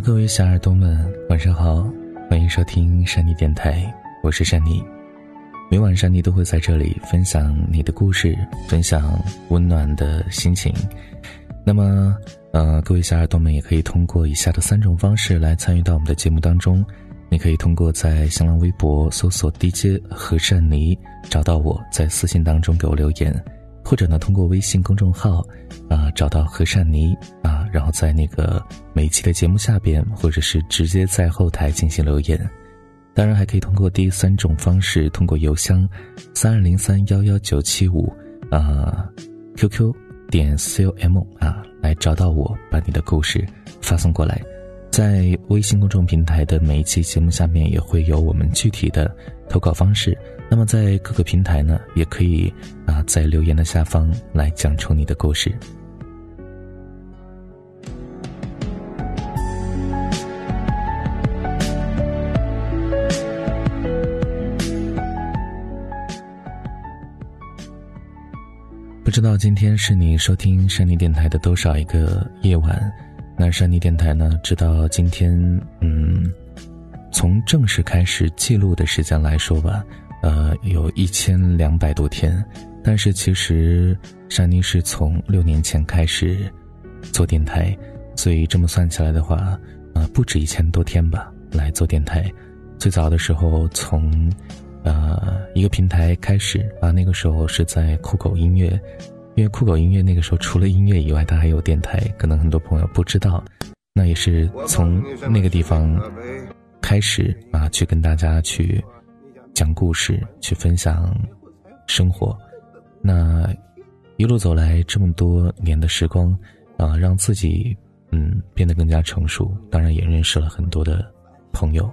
各位小耳朵们，晚上好，欢迎收听山妮电台，我是山妮。每晚山妮都会在这里分享你的故事，分享温暖的心情。那么，呃，各位小耳朵们也可以通过以下的三种方式来参与到我们的节目当中。你可以通过在新浪微博搜索 DJ 何善妮找到我，在私信当中给我留言，或者呢通过微信公众号啊找到何善妮啊，然后在那个每一期的节目下边，或者是直接在后台进行留言。当然还可以通过第三种方式，通过邮箱三二零三幺幺九七五啊 QQ 点 com 啊来找到我，把你的故事发送过来。在微信公众平台的每一期节目下面也会有我们具体的投稿方式。那么在各个平台呢，也可以啊在留言的下方来讲出你的故事。不知道今天是你收听山妮电台的多少一个夜晚。那山妮电台呢？直到今天，嗯，从正式开始记录的时间来说吧，呃，有一千两百多天。但是其实山妮是从六年前开始做电台，所以这么算起来的话，呃，不止一千多天吧。来做电台，最早的时候从呃一个平台开始，啊，那个时候是在酷狗音乐。因为酷狗音乐那个时候除了音乐以外，它还有电台，可能很多朋友不知道。那也是从那个地方开始啊，去跟大家去讲故事，去分享生活。那一路走来这么多年的时光啊，让自己嗯变得更加成熟，当然也认识了很多的朋友。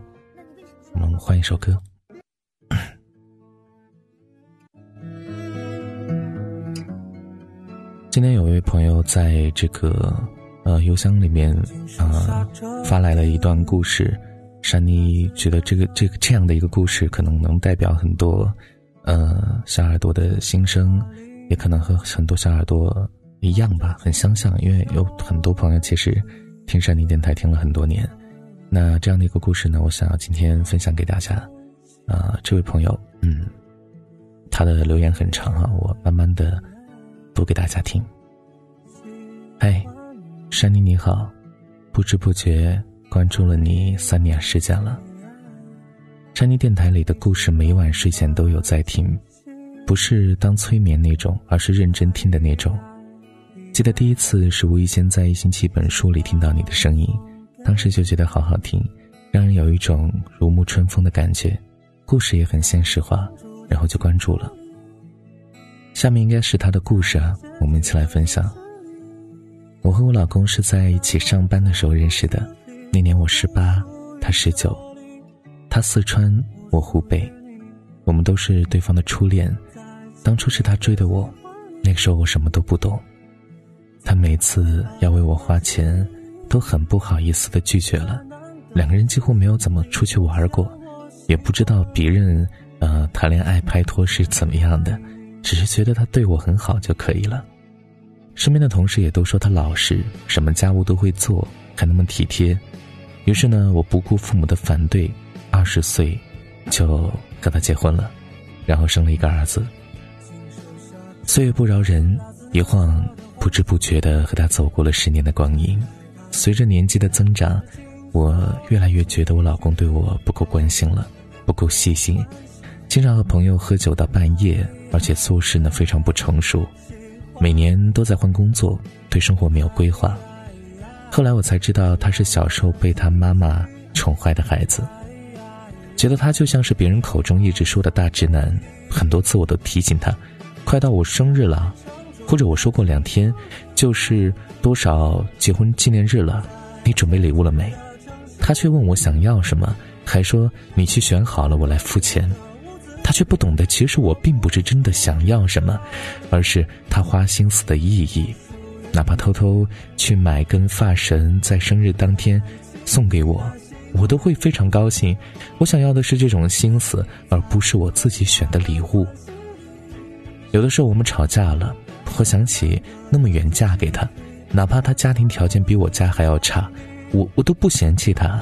我们换一首歌。今天有一位朋友在这个呃邮箱里面啊发来了一段故事，珊妮觉得这个这个这样的一个故事可能能代表很多呃小耳朵的心声，也可能和很多小耳朵一样吧，很相像，因为有很多朋友其实听珊妮电台听了很多年。那这样的一个故事呢，我想要今天分享给大家。啊，这位朋友，嗯，他的留言很长啊，我慢慢的。读给大家听。嗨，珊妮你好，不知不觉关注了你三年时间了。珊妮电台里的故事每晚睡前都有在听，不是当催眠那种，而是认真听的那种。记得第一次是无意间在一星期本书里听到你的声音，当时就觉得好好听，让人有一种如沐春风的感觉，故事也很现实化，然后就关注了。下面应该是他的故事啊，我们一起来分享。我和我老公是在一起上班的时候认识的，那年我十八，他十九，他四川，我湖北，我们都是对方的初恋。当初是他追的我，那个时候我什么都不懂，他每次要为我花钱，都很不好意思的拒绝了。两个人几乎没有怎么出去玩过，也不知道别人呃谈恋爱拍拖是怎么样的。只是觉得他对我很好就可以了，身边的同事也都说他老实，什么家务都会做，还那么体贴。于是呢，我不顾父母的反对，二十岁就和他结婚了，然后生了一个儿子。岁月不饶人，一晃不知不觉的和他走过了十年的光阴。随着年纪的增长，我越来越觉得我老公对我不够关心了，不够细心。经常和朋友喝酒到半夜，而且做事呢非常不成熟，每年都在换工作，对生活没有规划。后来我才知道他是小时候被他妈妈宠坏的孩子，觉得他就像是别人口中一直说的大直男。很多次我都提醒他，快到我生日了，或者我说过两天就是多少结婚纪念日了，你准备礼物了没？他却问我想要什么，还说你去选好了，我来付钱。他却不懂得，其实我并不是真的想要什么，而是他花心思的意义。哪怕偷偷去买根发绳，在生日当天送给我，我都会非常高兴。我想要的是这种心思，而不是我自己选的礼物。有的时候我们吵架了，我想起那么远嫁给他，哪怕他家庭条件比我家还要差，我我都不嫌弃他，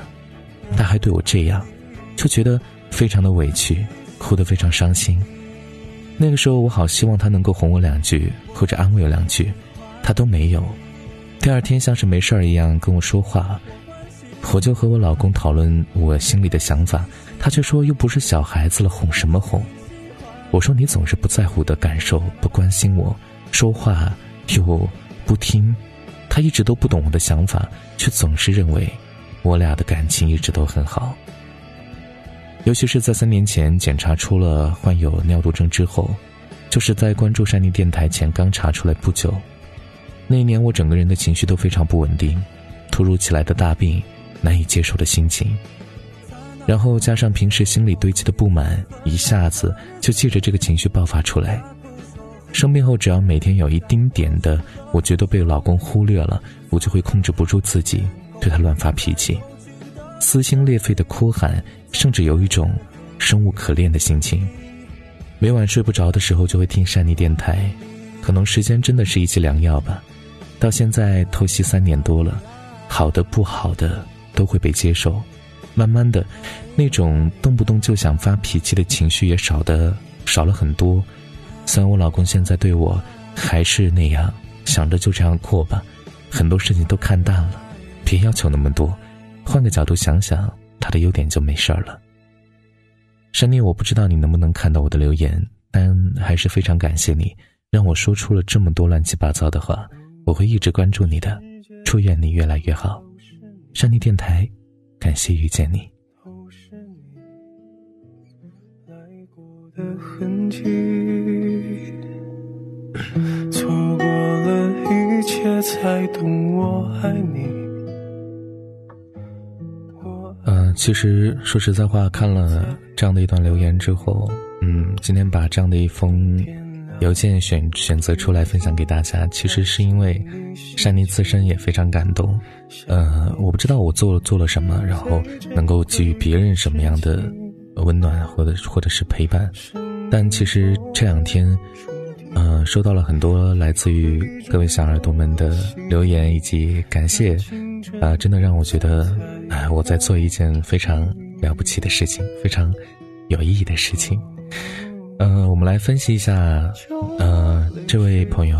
他还对我这样，就觉得非常的委屈，哭得非常伤心。那个时候我好希望他能够哄我两句，或者安慰我两句，他都没有。第二天像是没事儿一样跟我说话，我就和我老公讨论我心里的想法，他却说又不是小孩子了，哄什么哄？我说你总是不在乎的感受，不关心我，说话又不听。他一直都不懂我的想法，却总是认为我俩的感情一直都很好。尤其是在三年前检查出了患有尿毒症之后，就是在关注山妮电台前刚查出来不久。那一年我整个人的情绪都非常不稳定，突如其来的大病，难以接受的心情，然后加上平时心里堆积的不满，一下子就借着这个情绪爆发出来。生病后，只要每天有一丁点的我觉得被老公忽略了，我就会控制不住自己，对他乱发脾气，撕心裂肺的哭喊，甚至有一种生无可恋的心情。每晚睡不着的时候，就会听善妮电台，可能时间真的是一剂良药吧。到现在透析三年多了，好的不好的都会被接受，慢慢的，那种动不动就想发脾气的情绪也少的少了很多。虽然我老公现在对我还是那样，想着就这样过吧，很多事情都看淡了，别要求那么多，换个角度想想他的优点就没事儿了。珊妮，我不知道你能不能看到我的留言，但还是非常感谢你，让我说出了这么多乱七八糟的话。我会一直关注你的，祝愿你越来越好。山妮电台，感谢遇见你。的痕迹错过了一切，才懂我爱你。嗯，其实说实在话，看了这样的一段留言之后，嗯，今天把这样的一封。邮件选选择出来分享给大家，其实是因为珊妮自身也非常感动。呃，我不知道我做了做了什么，然后能够给予别人什么样的温暖或者或者是陪伴。但其实这两天，呃，收到了很多来自于各位小耳朵们的留言以及感谢，啊，真的让我觉得，哎，我在做一件非常了不起的事情，非常有意义的事情。嗯，我们来分析一下，呃，这位朋友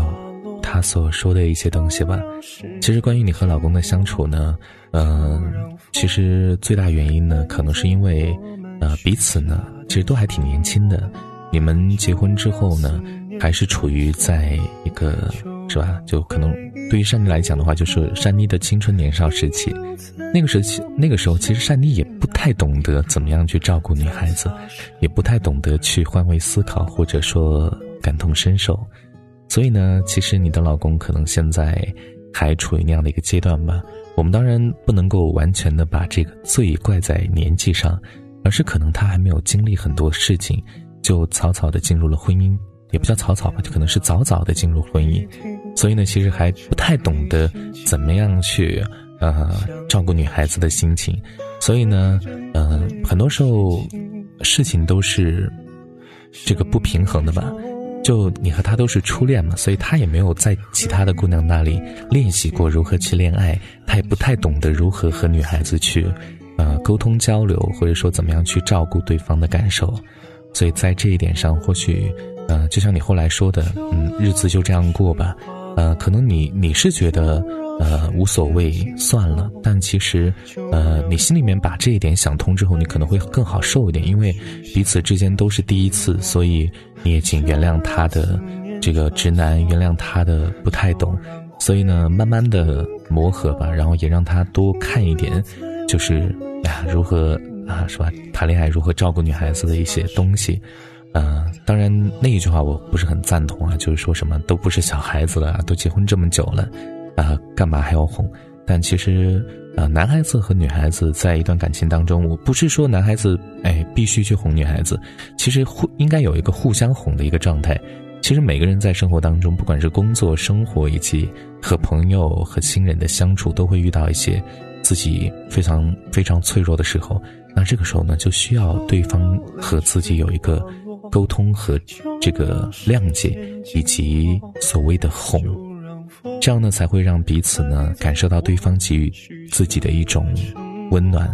他所说的一些东西吧。其实关于你和老公的相处呢，嗯，其实最大原因呢，可能是因为，呃，彼此呢，其实都还挺年轻的。你们结婚之后呢，还是处于在一个。是吧？就可能对于善妮来讲的话，就是善妮的青春年少时期，那个时期，那个时候，其实善妮也不太懂得怎么样去照顾女孩子，也不太懂得去换位思考，或者说感同身受。所以呢，其实你的老公可能现在还处于那样的一个阶段吧。我们当然不能够完全的把这个罪怪在年纪上，而是可能他还没有经历很多事情，就草草的进入了婚姻。也不叫草草吧，就可能是早早的进入婚姻，所以呢，其实还不太懂得怎么样去呃照顾女孩子的心情，所以呢，嗯，很多时候事情都是这个不平衡的吧。就你和他都是初恋嘛，所以他也没有在其他的姑娘那里练习过如何去恋爱，他也不太懂得如何和女孩子去呃沟通交流，或者说怎么样去照顾对方的感受，所以在这一点上，或许。呃，就像你后来说的，嗯，日子就这样过吧。呃，可能你你是觉得，呃，无所谓，算了。但其实，呃，你心里面把这一点想通之后，你可能会更好受一点，因为彼此之间都是第一次，所以你也请原谅他的这个直男，原谅他的不太懂。所以呢，慢慢的磨合吧，然后也让他多看一点，就是呀，如何啊，是吧？谈恋爱如何照顾女孩子的一些东西。嗯，当然那一句话我不是很赞同啊，就是说什么都不是小孩子了，都结婚这么久了，啊，干嘛还要哄？但其实，啊，男孩子和女孩子在一段感情当中，我不是说男孩子哎必须去哄女孩子，其实互应该有一个互相哄的一个状态。其实每个人在生活当中，不管是工作、生活以及和朋友和亲人的相处，都会遇到一些自己非常非常脆弱的时候。那这个时候呢，就需要对方和自己有一个。沟通和这个谅解，以及所谓的哄，这样呢才会让彼此呢感受到对方给予自己的一种温暖。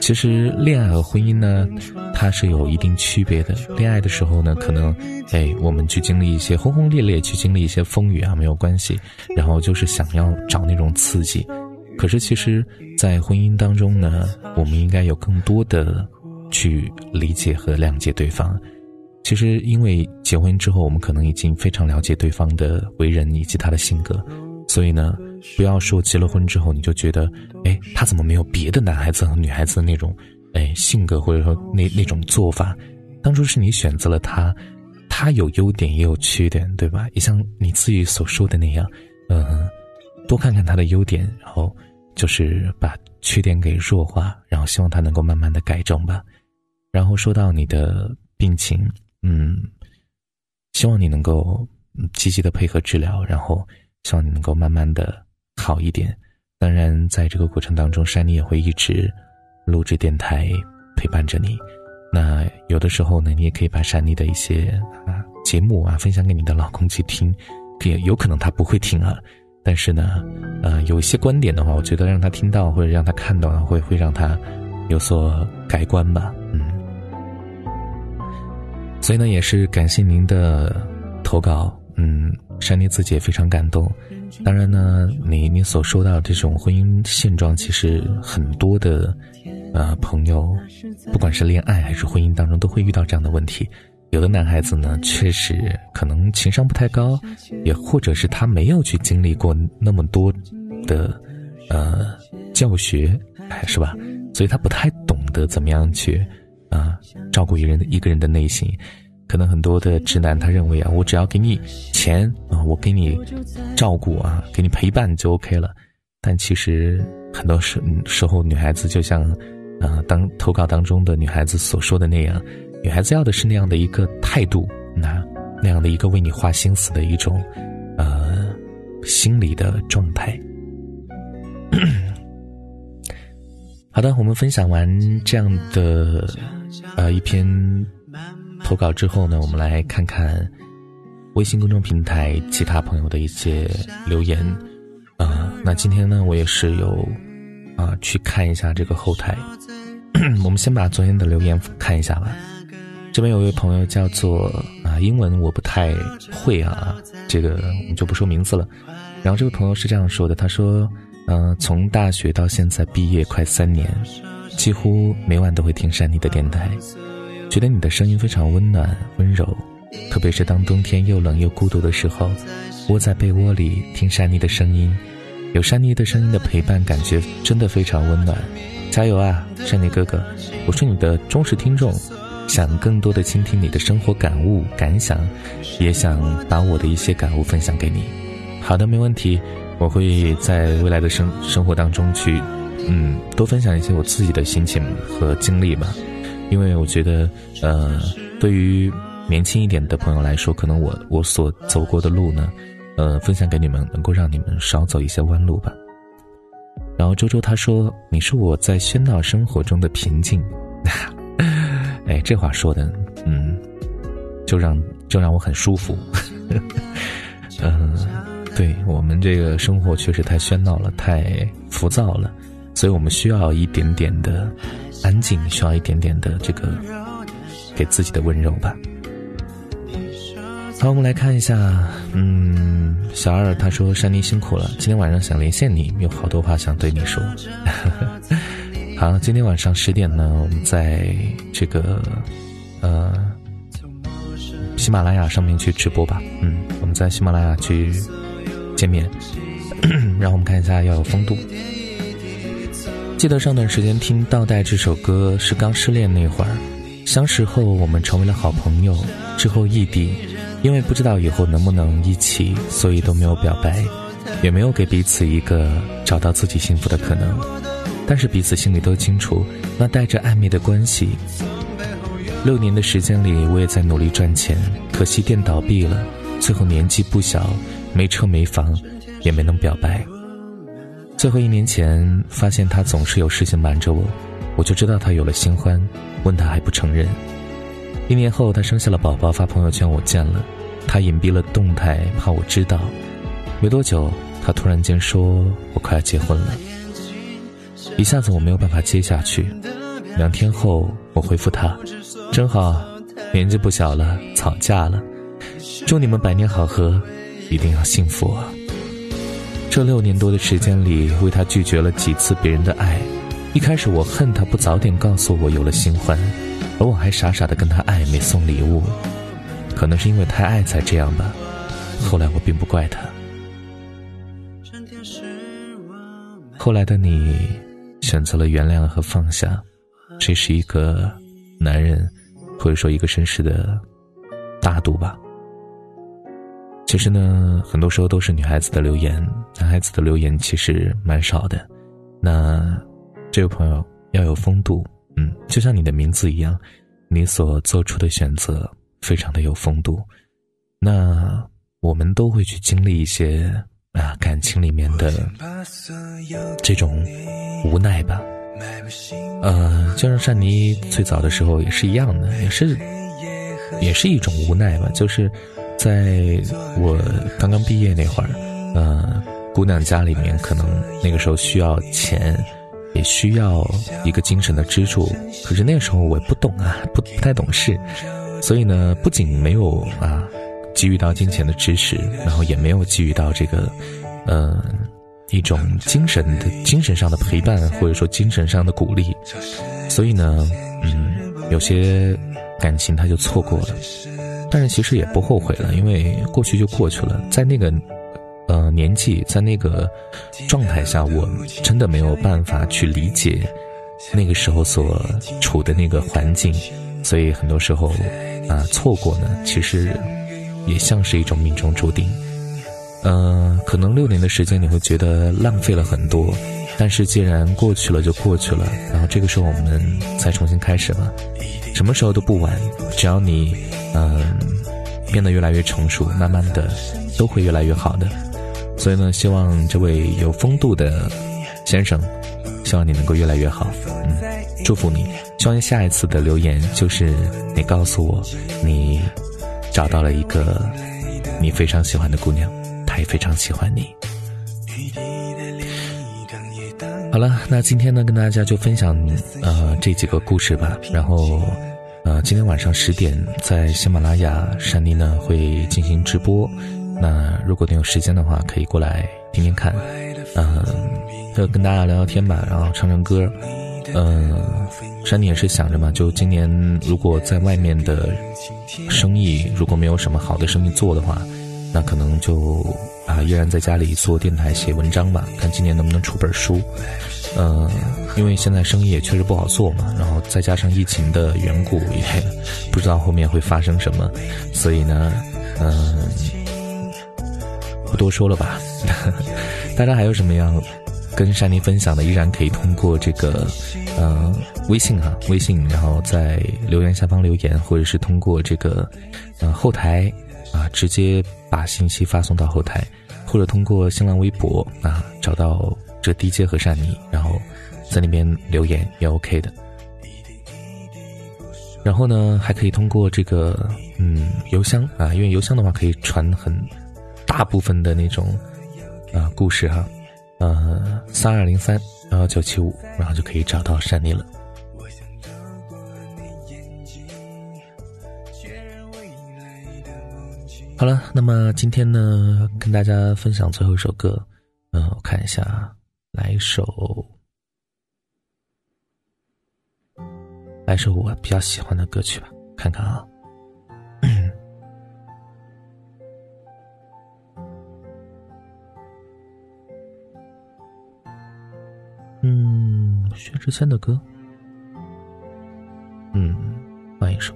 其实恋爱和婚姻呢，它是有一定区别的。恋爱的时候呢，可能，哎，我们去经历一些轰轰烈烈，去经历一些风雨啊，没有关系。然后就是想要找那种刺激。可是其实，在婚姻当中呢，我们应该有更多的去理解和谅解对方。其实，因为结婚之后，我们可能已经非常了解对方的为人以及他的性格，所以呢。不要说结了婚之后你就觉得，哎，他怎么没有别的男孩子和女孩子的那种，哎，性格或者说那那种做法？当初是你选择了他，他有优点也有缺点，对吧？也像你自己所说的那样，嗯，多看看他的优点，然后就是把缺点给弱化，然后希望他能够慢慢的改正吧。然后说到你的病情，嗯，希望你能够积极的配合治疗，然后希望你能够慢慢的。好一点，当然，在这个过程当中，山妮也会一直录制电台陪伴着你。那有的时候呢，你也可以把山妮的一些啊节目啊分享给你的老公去听，也有可能他不会听啊。但是呢，呃，有一些观点的话，我觉得让他听到或者让他看到，会会让他有所改观吧。嗯，所以呢，也是感谢您的投稿。嗯，珊妮自己也非常感动。当然呢，你你所说到这种婚姻现状，其实很多的，呃，朋友，不管是恋爱还是婚姻当中，都会遇到这样的问题。有的男孩子呢，确实可能情商不太高，也或者是他没有去经历过那么多的，呃，教学，是吧？所以他不太懂得怎么样去，啊，照顾一人的一个人的内心。可能很多的直男他认为啊，我只要给你钱啊，我给你照顾啊，给你陪伴就 OK 了。但其实很多时时候，女孩子就像，啊，当投稿当中的女孩子所说的那样，女孩子要的是那样的一个态度，那那样的一个为你花心思的一种，呃，心理的状态。好的，我们分享完这样的，呃，一篇。投稿之后呢，我们来看看微信公众平台其他朋友的一些留言。啊，那今天呢，我也是有啊去看一下这个后台。我们先把昨天的留言看一下吧。这边有位朋友叫做啊，英文我不太会啊，这个我们就不说名字了。然后这位朋友是这样说的，他说：“嗯，从大学到现在毕业快三年，几乎每晚都会听山妮的电台。”觉得你的声音非常温暖温柔，特别是当冬天又冷又孤独的时候，窝在被窝里听山妮的声音，有山妮的声音的陪伴，感觉真的非常温暖。加油啊，山妮哥哥！我是你的忠实听众，想更多的倾听你的生活感悟感想，也想把我的一些感悟分享给你。好的，没问题，我会在未来的生生活当中去，嗯，多分享一些我自己的心情和经历吧。因为我觉得，呃，对于年轻一点的朋友来说，可能我我所走过的路呢，呃，分享给你们，能够让你们少走一些弯路吧。然后周周他说：“你是我在喧闹生活中的平静。”哎，这话说的，嗯，就让就让我很舒服。嗯，对我们这个生活确实太喧闹了，太浮躁了，所以我们需要一点点的。安静需要一点点的这个给自己的温柔吧。好，我们来看一下，嗯，小二他说：“珊妮辛苦了，今天晚上想连线你，有好多话想对你说。”好，今天晚上十点呢，我们在这个呃喜马拉雅上面去直播吧。嗯，我们在喜马拉雅去见面，让我们看一下要有风度。记得上段时间听《倒带》这首歌是刚失恋那会儿，相识后我们成为了好朋友，之后异地，因为不知道以后能不能一起，所以都没有表白，也没有给彼此一个找到自己幸福的可能。但是彼此心里都清楚，那带着暧昧的关系。六年的时间里，我也在努力赚钱，可惜店倒闭了，最后年纪不小，没车没房，也没能表白。最后一年前，发现他总是有事情瞒着我，我就知道他有了新欢，问他还不承认。一年后，他生下了宝宝，发朋友圈我见了，他隐蔽了动态，怕我知道。没多久，他突然间说：“我快要结婚了。”一下子我没有办法接下去。两天后，我回复他：“真好，年纪不小了，吵架了。祝你们百年好合，一定要幸福啊！”这六年多的时间里，为他拒绝了几次别人的爱。一开始我恨他不早点告诉我有了新欢，而我还傻傻的跟他暧昧送礼物。可能是因为太爱才这样吧。后来我并不怪他。后来的你选择了原谅和放下，这是一个男人或者说一个绅士的大度吧。其实呢，很多时候都是女孩子的留言，男孩子的留言其实蛮少的。那这位朋友要有风度，嗯，就像你的名字一样，你所做出的选择非常的有风度。那我们都会去经历一些啊感情里面的这种无奈吧。呃，就像善妮最早的时候也是一样的，也是也是一种无奈吧，就是。在我刚刚毕业那会儿，呃，姑娘家里面可能那个时候需要钱，也需要一个精神的支柱。可是那个时候我不懂啊，不不太懂事，所以呢，不仅没有啊给予到金钱的支持，然后也没有给予到这个，呃，一种精神的精神上的陪伴，或者说精神上的鼓励。所以呢，嗯，有些感情他就错过了。但是其实也不后悔了，因为过去就过去了。在那个，呃，年纪，在那个状态下，我真的没有办法去理解那个时候所处的那个环境，所以很多时候，啊，错过呢，其实也像是一种命中注定。嗯，可能六年的时间你会觉得浪费了很多，但是既然过去了就过去了，然后这个时候我们再重新开始了，什么时候都不晚，只要你。嗯，变得越来越成熟，慢慢的都会越来越好的。所以呢，希望这位有风度的先生，希望你能够越来越好。嗯，祝福你。希望下一次的留言就是你告诉我，你找到了一个你非常喜欢的姑娘，她也非常喜欢你。好了，那今天呢，跟大家就分享呃这几个故事吧，然后。呃，今天晚上十点在喜马拉雅，珊妮呢会进行直播。那如果你有时间的话，可以过来听听看。嗯，就跟大家聊聊天吧，然后唱唱歌。嗯，珊妮也是想着嘛，就今年如果在外面的生意如果没有什么好的生意做的话，那可能就啊依然在家里做电台写文章吧，看今年能不能出本书。嗯，因为现在生意也确实不好做嘛，然后再加上疫情的缘故，也不知道后面会发生什么，所以呢，嗯，不多说了吧。大家还有什么要跟珊妮分享的，依然可以通过这个，嗯，微信哈，微信，然后在留言下方留言，或者是通过这个，呃，后台啊，直接把信息发送到后台，或者通过新浪微博啊，找到。这 DJ 和善妮，然后在那边留言也 OK 的。然后呢，还可以通过这个嗯邮箱啊，因为邮箱的话可以传很大部分的那种啊故事哈，呃三二零三幺幺九七五，然后就可以找到善妮了。好了，那么今天呢，跟大家分享最后一首歌，嗯，我看一下。来一首，来首我比较喜欢的歌曲吧，看看啊。薛之谦的歌。嗯，换一首。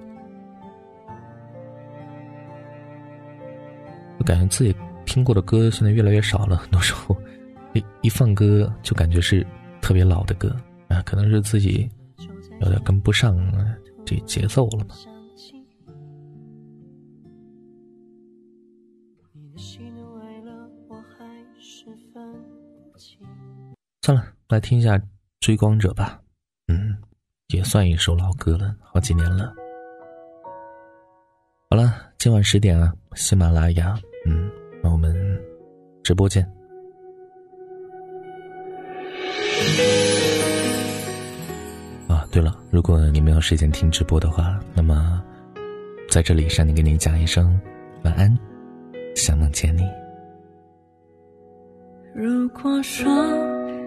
我感觉自己听过的歌现在越来越少了，很多时候。一一放歌就感觉是特别老的歌啊，可能是自己有点跟不上这节奏了吧。算了，来听一下《追光者》吧。嗯，也算一首老歌了，好几年了。好了，今晚十点啊，喜马拉雅，嗯，那我们。直播见。啊，对了，如果你没有时间听直播的话，那么在这里，山妮给你讲一声晚安，想梦见你。如果说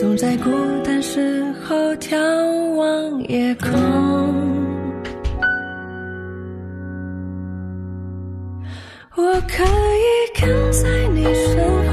总在孤单时候眺望夜空。我可以跟在你身